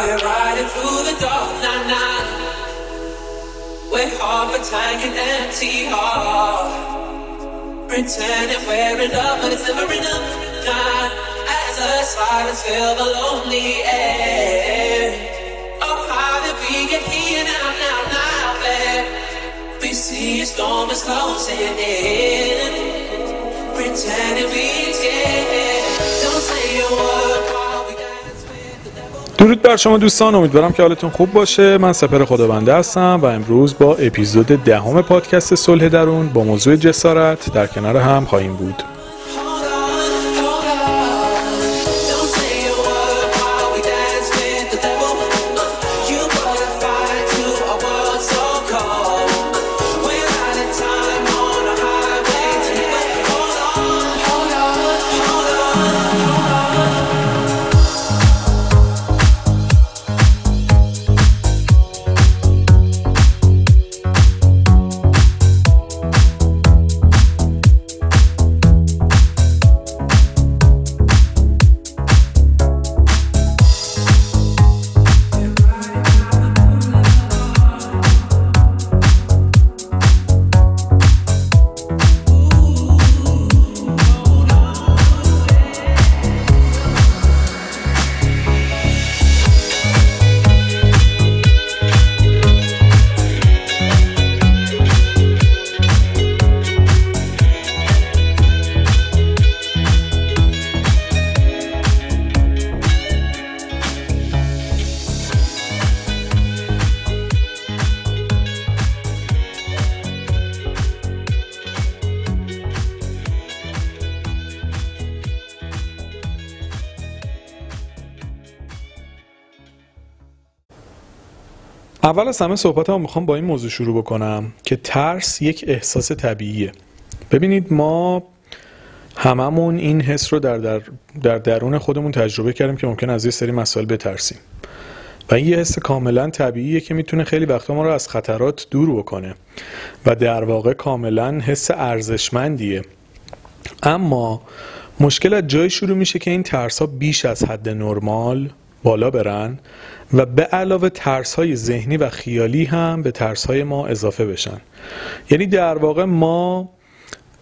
We're riding through the dark night, night. We're half a tank and empty heart. Pretending we're in love, but it's never enough. Not as the silence fill the lonely air. Oh, how did we get here now, now, now, babe? We see a storm is closing in. Pretending we scared. Don't say a word درود بر شما دوستان امیدوارم که حالتون خوب باشه. من سپر خداونده هستم و امروز با اپیزود دهم پادکست صلح درون با موضوع جسارت در کنار هم خواهیم بود. اول از همه صحبت هم می‌خوام با این موضوع شروع بکنم که ترس یک احساس طبیعیه. ببینید ما هممون این حس رو در, در, در درون خودمون تجربه کردیم که ممکن از یه سری مسائل بترسیم. و این یه حس کاملا طبیعیه که می‌تونه خیلی وقتا ما رو از خطرات دور بکنه و در واقع کاملا حس ارزشمندیه. اما مشکل از جای شروع میشه که این ترس ها بیش از حد نرمال بالا برن و به علاوه ترس های ذهنی و خیالی هم به ترس های ما اضافه بشن. یعنی در واقع ما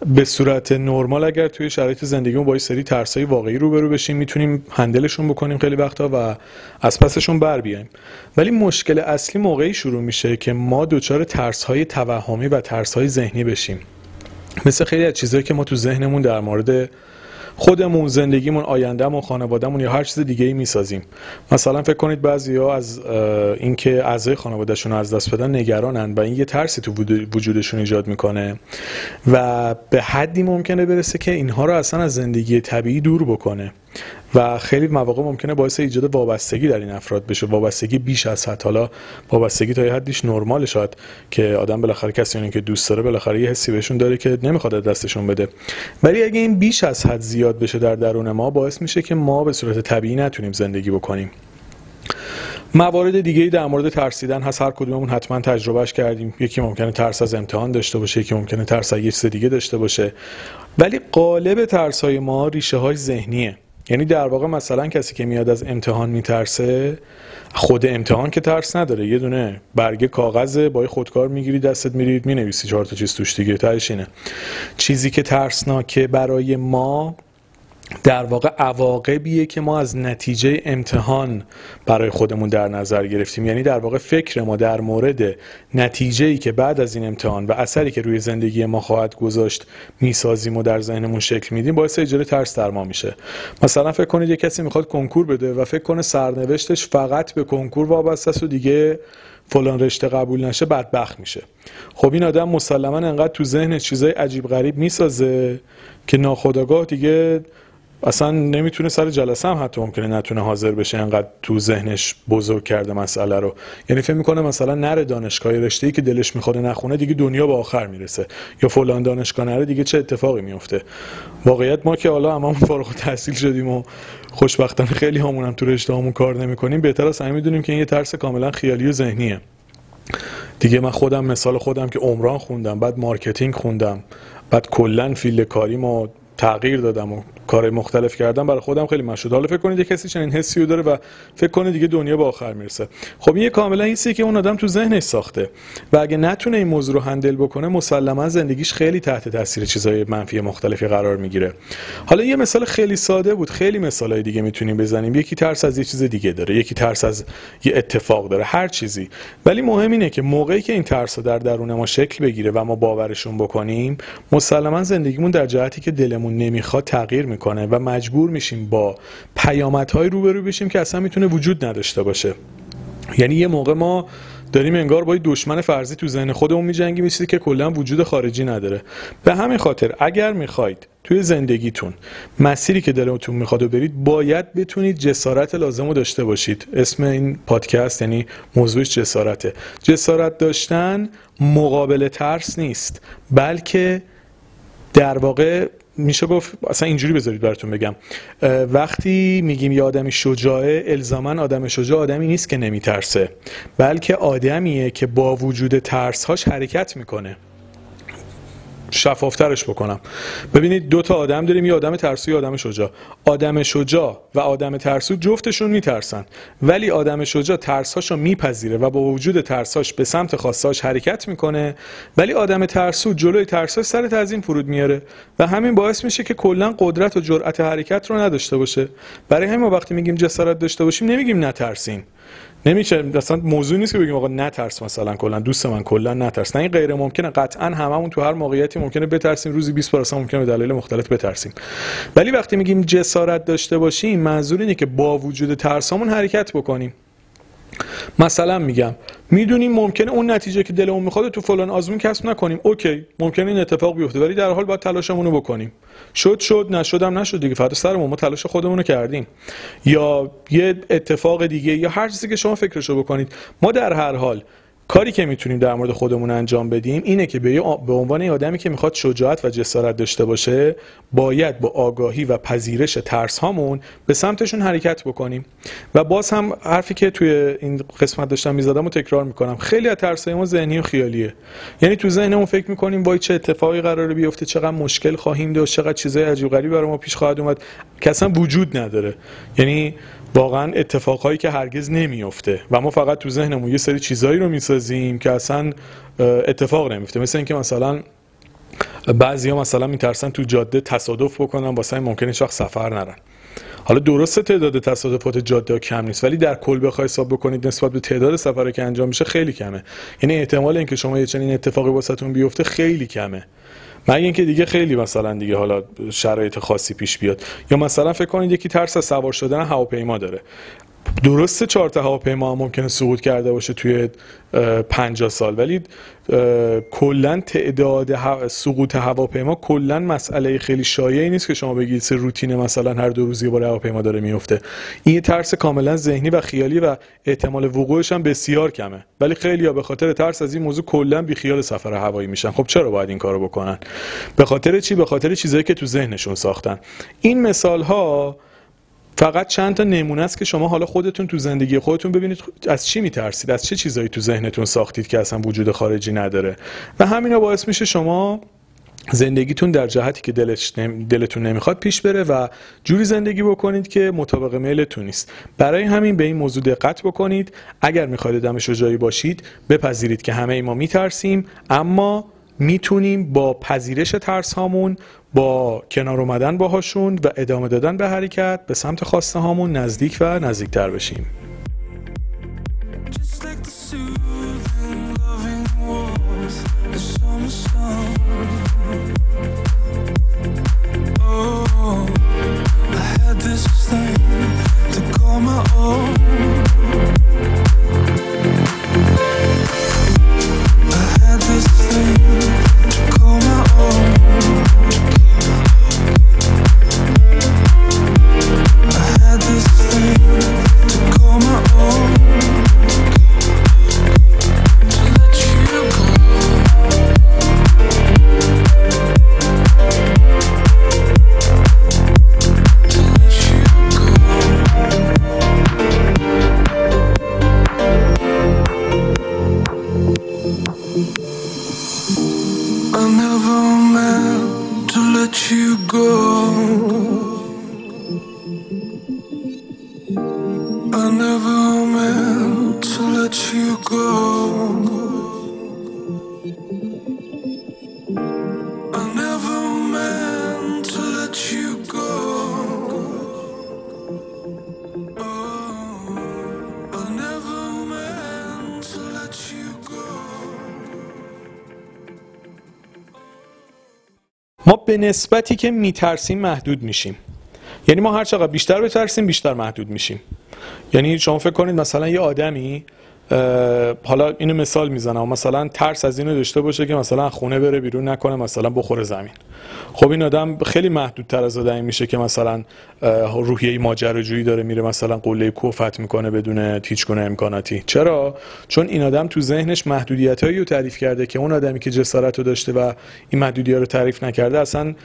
به صورت نرمال اگر توی شرایط زندگیمون با یه سری ترس های واقعی روبرو بشیم می‌تونیم هندلشون بکنیم خیلی وقتا و از پسشون بر بیایم. ولی مشکل اصلی موقعی شروع میشه که ما دچار ترس های توهمی و ترس های ذهنی بشیم. مثل خیلی از چیزهایی که ما تو ذهنمون در مورد خودمون زندگیمون آیندهمون خانوادهمون یا هر چیز دیگه ای می‌سازیم. مثلا فکر کنید بعضیا از اینکه اعضای خانوادهشون از دست بدن نگرانن و این یه ترسی تو وجود- وجودشون ایجاد می‌کنه و به حدی ممکنه برسه که اینها رو اصلا از زندگی طبیعی دور بکنه. و خیلی مواقع ممکنه باعث ایجاد وابستگی در این افراد بشه. وابستگی بیش از حد. حالا وابستگی تا یه حدیش نرمال شاید که آدم بالاخره کسی رو که دوست داره بالاخره یه حسی بهشون داره که نمی‌خواد از دستشون بده. ولی اگه این بیش از حد زیاد بشه در درون ما باعث میشه که ما به صورت طبیعی نتونیم زندگی بکنیم. موارد دیگه در مورد ترسیدن هست. هر کدوممون حتما تجربهش کردیم. یکی ممکنه ترس از امتحان داشته باشه یکی ممکنه ترس از یه چیز دیگه داشته باشه. ولی قالب ترس های ما ریشه های ذهنیه. یعنی در واقع مثلا کسی که میاد از امتحان میترسه خود امتحان که ترس نداره یه دونه برگه کاغذ با خودکار می‌گیری دستت میرید می‌نویسی چهار تا چیز توش دیگه تهش اینه. چیزی که ترسناکه برای ما در واقع عواقبیه که ما از نتیجه امتحان برای خودمون در نظر گرفتیم. یعنی در واقع فکر ما در مورد نتیجه ای که بعد از این امتحان و اثری که روی زندگی ما خواهد گذاشت می‌سازیم و در ذهنمون شکل میدیم باعث ایجاد ترس در ما میشه. مثلا فکر کنید یه کسی می‌خواد کنکور بده و فکر کنه سرنوشتش فقط به کنکور وابسته است و دیگه فلان رشته قبول نشه بدبخت میشه. خب این آدم مسلما انقدر تو ذهن چیزای عجیب غریب می‌سازه که ناخداگاه دیگه اصلا نمی‌تونه سر جلسه هم حتی ممکنه نتونه حاضر بشه انقدر تو ذهنش بزرگ کرده مسئله رو. یعنی فکر می‌کنه مثلا نره دانشگاه رشته ای که دلش می‌خواد نخونه دیگه دنیا به آخر می‌رسه. یا فلان دانشگاه نره دیگه چه اتفاقی میفته واقعیت ما که حالا هممون فارغ التحصیل شدیم و خوشبختانه خیلی همون هم تو رشته همون کار نمی‌کنیم بهتر از همین می‌دونیم که این یه ترس کاملا خیالی و ذهنیه. دیگه من خودم مثال خودم که عمران خوندم بعد marketing خوندم بعد کلا field کاریم و تغییر دادم و کار مختلف کردم برای خودم خیلی مشهود. حالا فکر کنید یه کسی چنین حسی رو داره و فکر کنه دیگه دنیا به آخر می‌رسه. خب این کاملا حسی که اون آدم تو ذهنش ساخته و اگه نتونه این موضوع رو handle بکنه مسلما زندگیش خیلی تحت تاثیر چیزهای منفی مختلفی قرار می‌گیره. حالا یه مثال خیلی ساده بود. خیلی مثالای دیگه می‌تونیم بزنیم. یکی ترس از یه چیز دیگه داره یکی ترس از یه اتفاق داره هر چیزی. ولی مهم اینه که موقعی که این ترس در درون ما شکل بگیره و ما باورشون بکنیم مسلما زندگیمون در جهتی که دلمون نمی‌خواد تغییر می‌کنه و مجبور میشیم با پیامدهای روبرو بشیم که اصلا می‌تونه وجود نداشته باشه. یعنی یه موقع ما داریم انگار با دشمن فرضی تو ذهن خودمون میجنگیم چیزی که کلا وجود خارجی نداره. به همین خاطر اگر می‌خواید توی زندگیتون مسیری که دلتون می‌خواد برید باید بتونید جسارت لازم رو داشته باشید. اسم این پادکست یعنی موضوعش جسارته. جسارت داشتن مقابل ترس نیست بلکه در واقع میشه گفت اصلا اینجوری بذارید براتون بگم. وقتی میگیم یه آدمی شجاعه الزاما آدم شجاع آدمی نیست که نمیترسه بلکه آدمیه که با وجود ترسهاش حرکت می‌کنه. شفافترش بکنم. ببینید دو تا آدم داریم یه آدم ترسو یه آدم شجاع. آدم شجاع و آدم ترسو جفتشون میترسن. ولی آدم شجاع ترسهاشو میپذیره و با وجود ترساش به سمت خواستاش حرکت می‌کنه. ولی آدم ترسو جلوی ترساش سر تزیین فرود میاره و همین باعث میشه که کلا قدرت و جرأت حرکت رو نداشته باشه. برای همین ما وقتی میگیم جسارت داشته باشیم نمیگیم نترسیم. نمیشه اصلا موضوع نیست که بگیم آقا نترس مثلا کلا دوست من کلا نترس. نه این غیر ممکنه. قطعا هممون تو هر موقعیتی ممکنه بترسیم. روزی 20 بار اصلا ممکنه به دلایل مختلف بترسیم. ولی وقتی میگیم جسارت داشته باشیم منظور اینه که با وجود ترسامون حرکت بکنیم. مثلا میگم می‌دونیم ممکنه اون نتیجه که دلمون می‌خواد تو فلان آزمون کسب نکنیم. اوکی ممکنه این اتفاق بیفته ولی در حال باید تلاشمون رو بکنیم. شد شد نشدم نشد دیگه فقط سرمون. ما تلاش خودمون رو کردیم. یا یه اتفاق دیگه یا هر چیزی که شما فکرشو بکنید. ما در هر حال کاری که می‌تونیم در مورد خودمون انجام بدیم اینه که به عنوان آدمی که می‌خواد شجاعت و جسارت داشته باشه باید با آگاهی و پذیرش ترس هامون به سمتشون حرکت بکنیم. و باز هم حرفی که توی این قسمت داشتم می‌زدم و تکرار می‌کنم. خیلی از ترس ما ذهنی و خیالیه. یعنی تو ذهنمون فکر می‌کنیم وای چه اتفاقی قراره بیفته چقدر مشکل خواهیم داشت چقدر چیزای عجیب غریبی برای ما پیش خواهد اومد. که اصلا وجود نداره. یعنی واقعا اتفاقهایی که هرگز نمیفته و ما فقط تو ذهنمون یه سری چیزایی رو می‌سازیم که اصلا اتفاق نمیفته مثل اینکه مثلا بعضی ها مثلا میترسن تو جاده تصادف بکنن واسه ممکنه شخص سفر نرن. حالا درست تعداد تصادفات جاده کم نیست ولی در کل بخوای حساب بکنید نسبت به تعداد سفرهایی که انجام میشه خیلی کمه. یعنی احتمال اینکه شما یه چنین اتفاقی واسهتون بیفته خیلی کمه. مگه اینکه دیگه خیلی مثلا دیگه حالا شرایط خاصی پیش بیاد. یا مثلا فکر کنید یکی ترس از سوار شدن هواپیما داره. درسته چهار تا هواپیما ممکنه سقوط کرده باشه توی 50 سال ولی کلا تعداد سقوط هواپیما کلا مسئله خیلی شایعی نیست که شما بگید سه روتین مثلا هر دو روز یه بار هواپیما داره میفته. این ترس کاملا ذهنی و خیالی و احتمال وقوعش هم بسیار کمه. ولی خیلی ها به خاطر ترس از این موضوع کلا بی خیال سفر هوایی میشن. خب چرا باید این کارو بکنن؟ به خاطر چی؟ به خاطر چیزایی که تو ذهنشون ساختن. این مثال ها فقط چند تا نمونه است که شما حالا خودتون تو زندگی خودتون ببینید از چی میترسید؟ از چه چیزایی تو ذهنتون ساختید که اصلا وجود خارجی نداره؟ و همینا باعث میشه شما زندگیتون در جهتی که دلتون نمی‌خواد پیش بره و جوری زندگی بکنید که مطابق میلتون نیست. برای همین به این موضوع دقت بکنید. اگر می‌خواید دم شجاعی باشید بپذیرید که همه ای ما میترسیم اما می‌تونیم با پذیرش ترس هامون با کنار اومدن باهاشون و ادامه دادن به حرکت به سمت خواسته هامون نزدیک و نزدیکتر بشیم. ما به نسبتی که میترسیم محدود میشیم. یعنی ما هر چقدر بیشتر بترسیم بیشتر محدود میشیم. یعنی شما فکر کنید مثلا یه آدمی حالا اینو مثال می‌زنم مثلا ترس از اینو داشته باشه که مثلا خونه بره بیرون نکنه مثلا بخوره زمین. خب این آدم خیلی محدودتر از آدمی میشه که مثلا روحیه ماجراجویی داره میره مثلا قله کوه فتح می‌کنه بدون هیچ گونه امکاناتی. چرا؟ چون این آدم تو ذهنش محدودیتایی رو تعریف کرده که اون آدمی که جسارت رو داشته و این محدودیت رو تعریف نکرده اصلا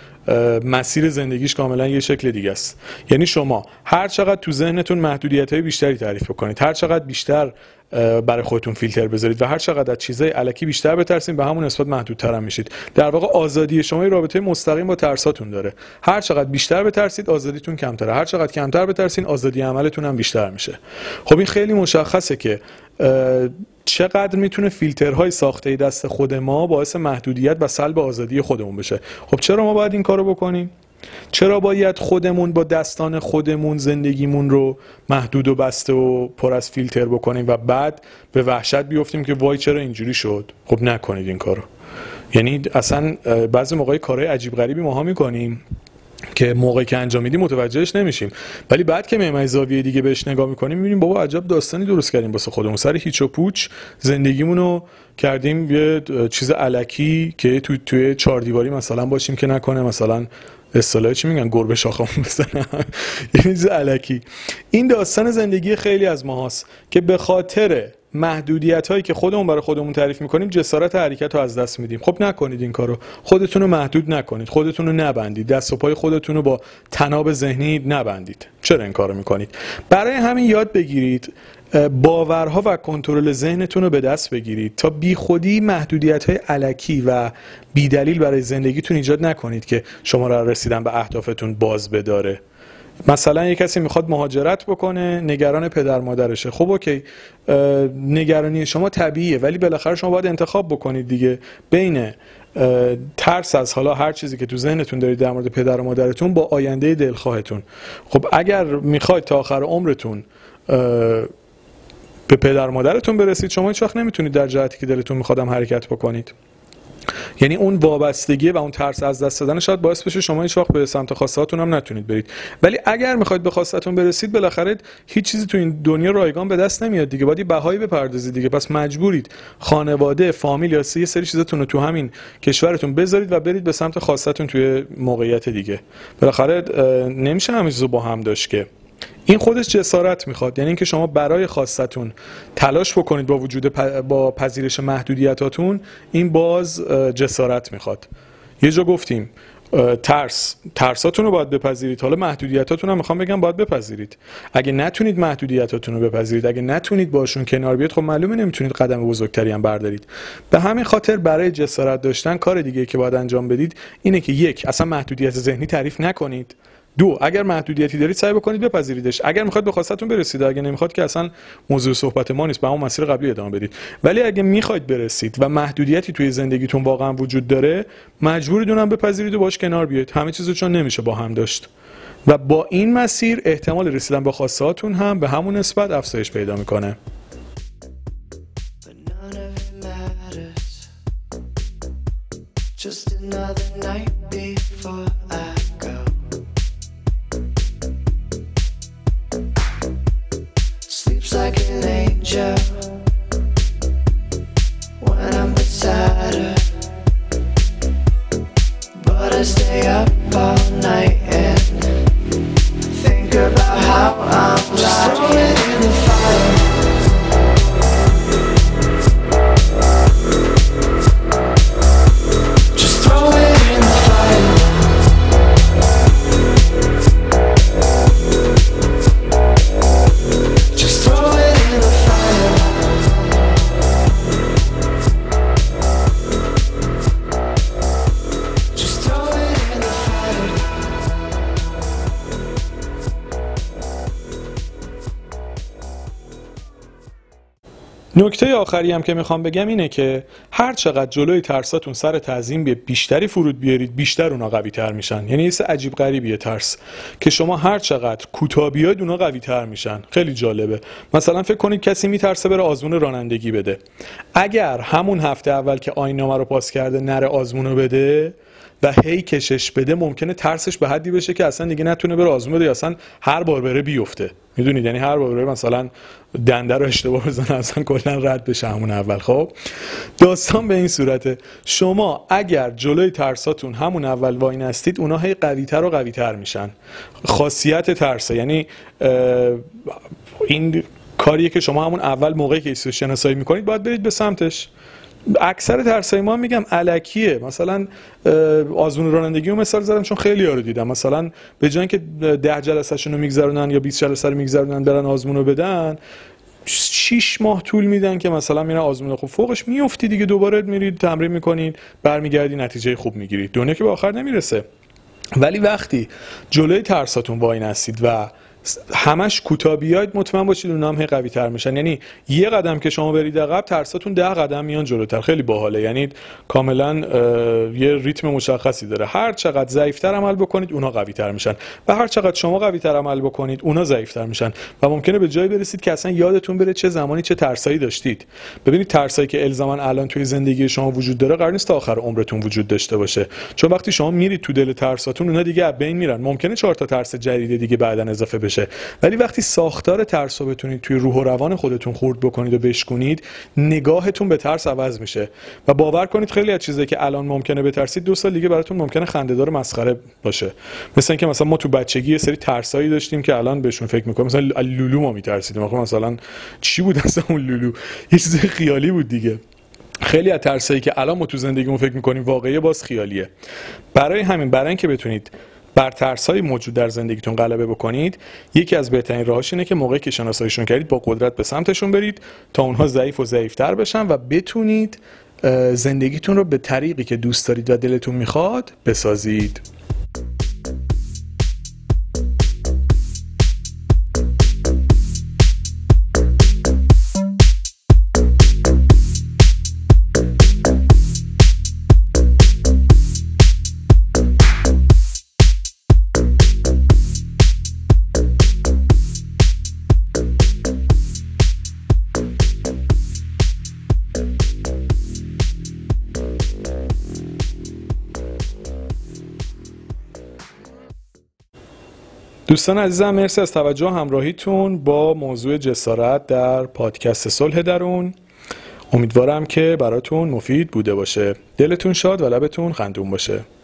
مسیر زندگیش کاملا یه شکل دیگه است. یعنی شما هر چقدر تو ذهنتون محدودیت های بیشتری تعریف کنید هر چقدر بیشتر برای خودتون فیلتر بذارید و هر چقدر از چیزای علکی بیشتر بترسین به همون نسبت محدودتر هم میشید. در واقع آزادی شما رابطه مستقیم با ترساتون داره. هر چقدر بیشتر بترسید آزادیتون کمتره. هر چقدر کمتر بترسین آزادی عملتون هم بیشتر میشه. خب این خیلی مشخصه که چقدر می‌تونه فیلترهای ساخته دست خود ما باعث محدودیت و سلب آزادی خودمون بشه. خب چرا ما باید این کارو بکنیم؟ چرا باید خودمون با دستان خودمون زندگیمون رو محدود و بسته و پر از فیلتر بکنیم و بعد به وحشت بیفتیم که وای چرا اینجوری شد؟ خب نکنید این کارو. یعنی اصلا بعضی موقعی کارهای عجیب غریبی ماها می‌کنیم که موقعی که انجام میدیم متوجهش نمیشیم. ولی بعد که میایم زاویه دیگه بهش نگاه می‌کنیم می‌بینیم بابا عجب داستانی درست کردیم واسه خودمون. سر هیچ و پوچ زندگیمون رو کردیم یه چیز علکی که تو توی چهار دیواری مثلا باشیم که نکنه. مثلا اصطلاح چی میگن؟ گربه شاخمون بزنن یه چیز علکی. این داستان زندگی خیلی از ماهاست که به خاطر محدودیت هایی که خودمون برای خودمون تعریف می‌کنیم جسارت حرکت رو از دست میدیم. خب نکنید این کارو. خودتون رو محدود نکنید. خودتون رو نبندید. دست و پای خودتون رو با تناب ذهنی نبندید. چرا این کارو می‌کنید؟ برای همین یاد بگیرید باورها و کنترل ذهنتون رو به دست بگیرید. تا بیخودی محدودیت های علکی و بیدلیل برای زندگیتون ایجاد نکنید که شما را رسیدن به اهدافتون باز بداره. مثلا یه کسی می‌خواد مهاجرت بکنه نگران پدر مادرشه. خب اوکی. نگرانی شما طبیعیه ولی بالاخره شما باید انتخاب بکنید دیگه. بین ترس از حالا هر چیزی که تو ذهنتون دارید در مورد پدر و مادرتون با آینده دلخواهتون. خب اگر می‌خواید تا آخر عمرتون به پدر مادرتون برسید شما هیچ وقت نمی‌تونید در جهتی که دلتون میخوادم حرکت بکنید. یعنی اون وابستگی و اون ترس از دست دادن شاید باعث بشه شما هیچ وقت به سمت خواستهاتون هم نتونید برید. ولی اگر می‌خواید به خواستتون برسید بالاخره هیچ چیزی تو این دنیا رایگان به دست نمیاد دیگه. باید بهایی بپردازید دیگه. پس مجبورید خانواده فامیل یا یه سری چیزاتون رو تو همین کشورتون بذارید و برید به سمت خواستتون توی موقعیت دیگه. بالاخره نمیشه چیزو با هم داشت که این خودش جسارت می‌خواد. یعنی اینکه شما برای خواستتون تلاش بکنید با وجود با پذیرش محدودیتاتون این باز جسارت می‌خواد. یه جا گفتیم ترس. ترساتون رو باید بپذیرید. حالا محدودیتاتون هم می‌خوام بگم باید بپذیرید. اگه نتونید محدودیتاتون رو بپذیرید اگه نتونید باشون کنار بیاد خب معلومه نمی‌تونید قدم بزرگتری هم بردارید. به همین خاطر برای جسارت داشتن کار دیگه که باید انجام بدید اینه که یک اصلا محدودیت ذهنی تعریف نکنید. دو اگر محدودیتی دارید سعی بکنید بپذیریدش. اگر می‌خواید به خواستتون برسید اگه نمی‌خواد که اصلا موضوع صحبت ما نیست به اون مسیر قبلی ادامه بدید. ولی اگه می‌خواید برسید و محدودیتی توی زندگیتون واقعا وجود داره مجبورید اونم بپذیرید و باش کنار بیاید همه چیزو چون نمیشه با هم داشت. و با این مسیر احتمال رسیدن به خواسته هم به همون نسبت افزایش پیدا می‌کنه. Like an angel نکته آخری هم که می‌خوام بگم اینه که هر چقدر جلوی ترساتون سر تعظیم بیشتری فرود بیارید بیشتر اونا قوی تر میشن. یعنی یه عجیب غریبیه ترس. که شما هر چقدر کوتاه بیاید اونا قوی تر میشن. خیلی جالبه. مثلا فکر کنید کسی میترسه بره آزمون رانندگی بده. اگر همون هفته اول که آینامه رو پاس کرده نره آزمونو بده و هی کشش بده ممکنه ترسش به حدی بشه که اصلا دیگه نتونه بره آزمون بده اصلا هر بار بره بیفته. می‌دونید؟ یعنی هر بار بره مثلا دنده رو اشتباه بزنه اصلا کلا رد بشه همون اول. خب داستان به این صورته. شما اگر جلوی ترساتون همون اول واین هستید اونا هی قویتر و قویتر میشن. خاصیت ترسه. یعنی این کاریه که شما همون اول موقعی که شناسایی می‌کنید باید برید به سمتش. اکثر ترسای ما میگم علکیه. مثلا آزمون رانندگی رو مثال زدم چون خیلی رو دیدم. مثلا به جای که ده جلسهشون رو میگذرونن یا 20 جلسه رو میگذرونن برن آزمون رو بدن 6 ماه طول میدن که مثلا میرن آزمون خوب فوقش میفتی دیگه. دوباره میرید تمرین می‌کنید برمیگردی نتیجه خوب می‌گیرید دنیا که به آخر نمی‌رسه. ولی وقتی جلوی ترساتون واین هستید و همش کوتاه بیاید مطمئن باشید اونها هم قوی تر میشن. یعنی یه قدم که شما برید عقب ترساتون ده قدم میان جلوتر. خیلی باحاله. یعنی کاملا یه ریتم مشخصی داره. هر چقدر ضعیفتر عمل بکنید اونها قوی تر میشن. و هر چقدر شما قوی تر عمل بکنید اونها ضعیفتر میشن. و ممکنه به جایی برسید که اصلا یادتون بره چه زمانی چه ترسایی داشتید. ببینید ترسایی که الزاما الان توی زندگی شما وجود داره قرار نیست تا آخر عمرتون وجود داشته باشه. چون وقتی شما میرید تو دل ترساتون اونها دیگه از بین میرن. ممکنه چهار تا ترس جدید دیگه بعدا اضافه بشه ولی وقتی ساختار ترس رو بتونید توی روح و روان خودتون خورد بکنید و بشکنید نگاهتون به ترس عوض میشه. و باور کنید خیلی از چیزایی که الان ممکنه بترسید دو سال دیگه براتون ممکنه خندهدار مسخره باشه. مثل اینکه مثلا ما تو بچگی یه سری ترسایی داشتیم که الان بهشون فکر می‌کنیم مثلا لولو ما میترسیدیم. مثلا چی بود اصلا اون لولو؟ یه چیز خیالی بود دیگه. خیلی از ترسایی که الان ما تو زندگیمون فکر می‌کنیم واقعی باز خیالیه. برای همین برای اینکه بتونید بر ترس های موجود در زندگیتون غلبه بکنید. یکی از بهترین راهاش اینه که موقعی که شناساییشون کردید با قدرت به سمتشون برید تا اونها ضعیف و ضعیفتر بشن و بتونید زندگیتون رو به طریقی که دوست دارید و دلتون می‌خواد بسازید. دوستان عزیزم مرسی از توجه همراهیتون با موضوع جسارت در پادکست صلح درون. امیدوارم که براتون مفید بوده باشه. دلتون شاد و لبتون خندون باشه.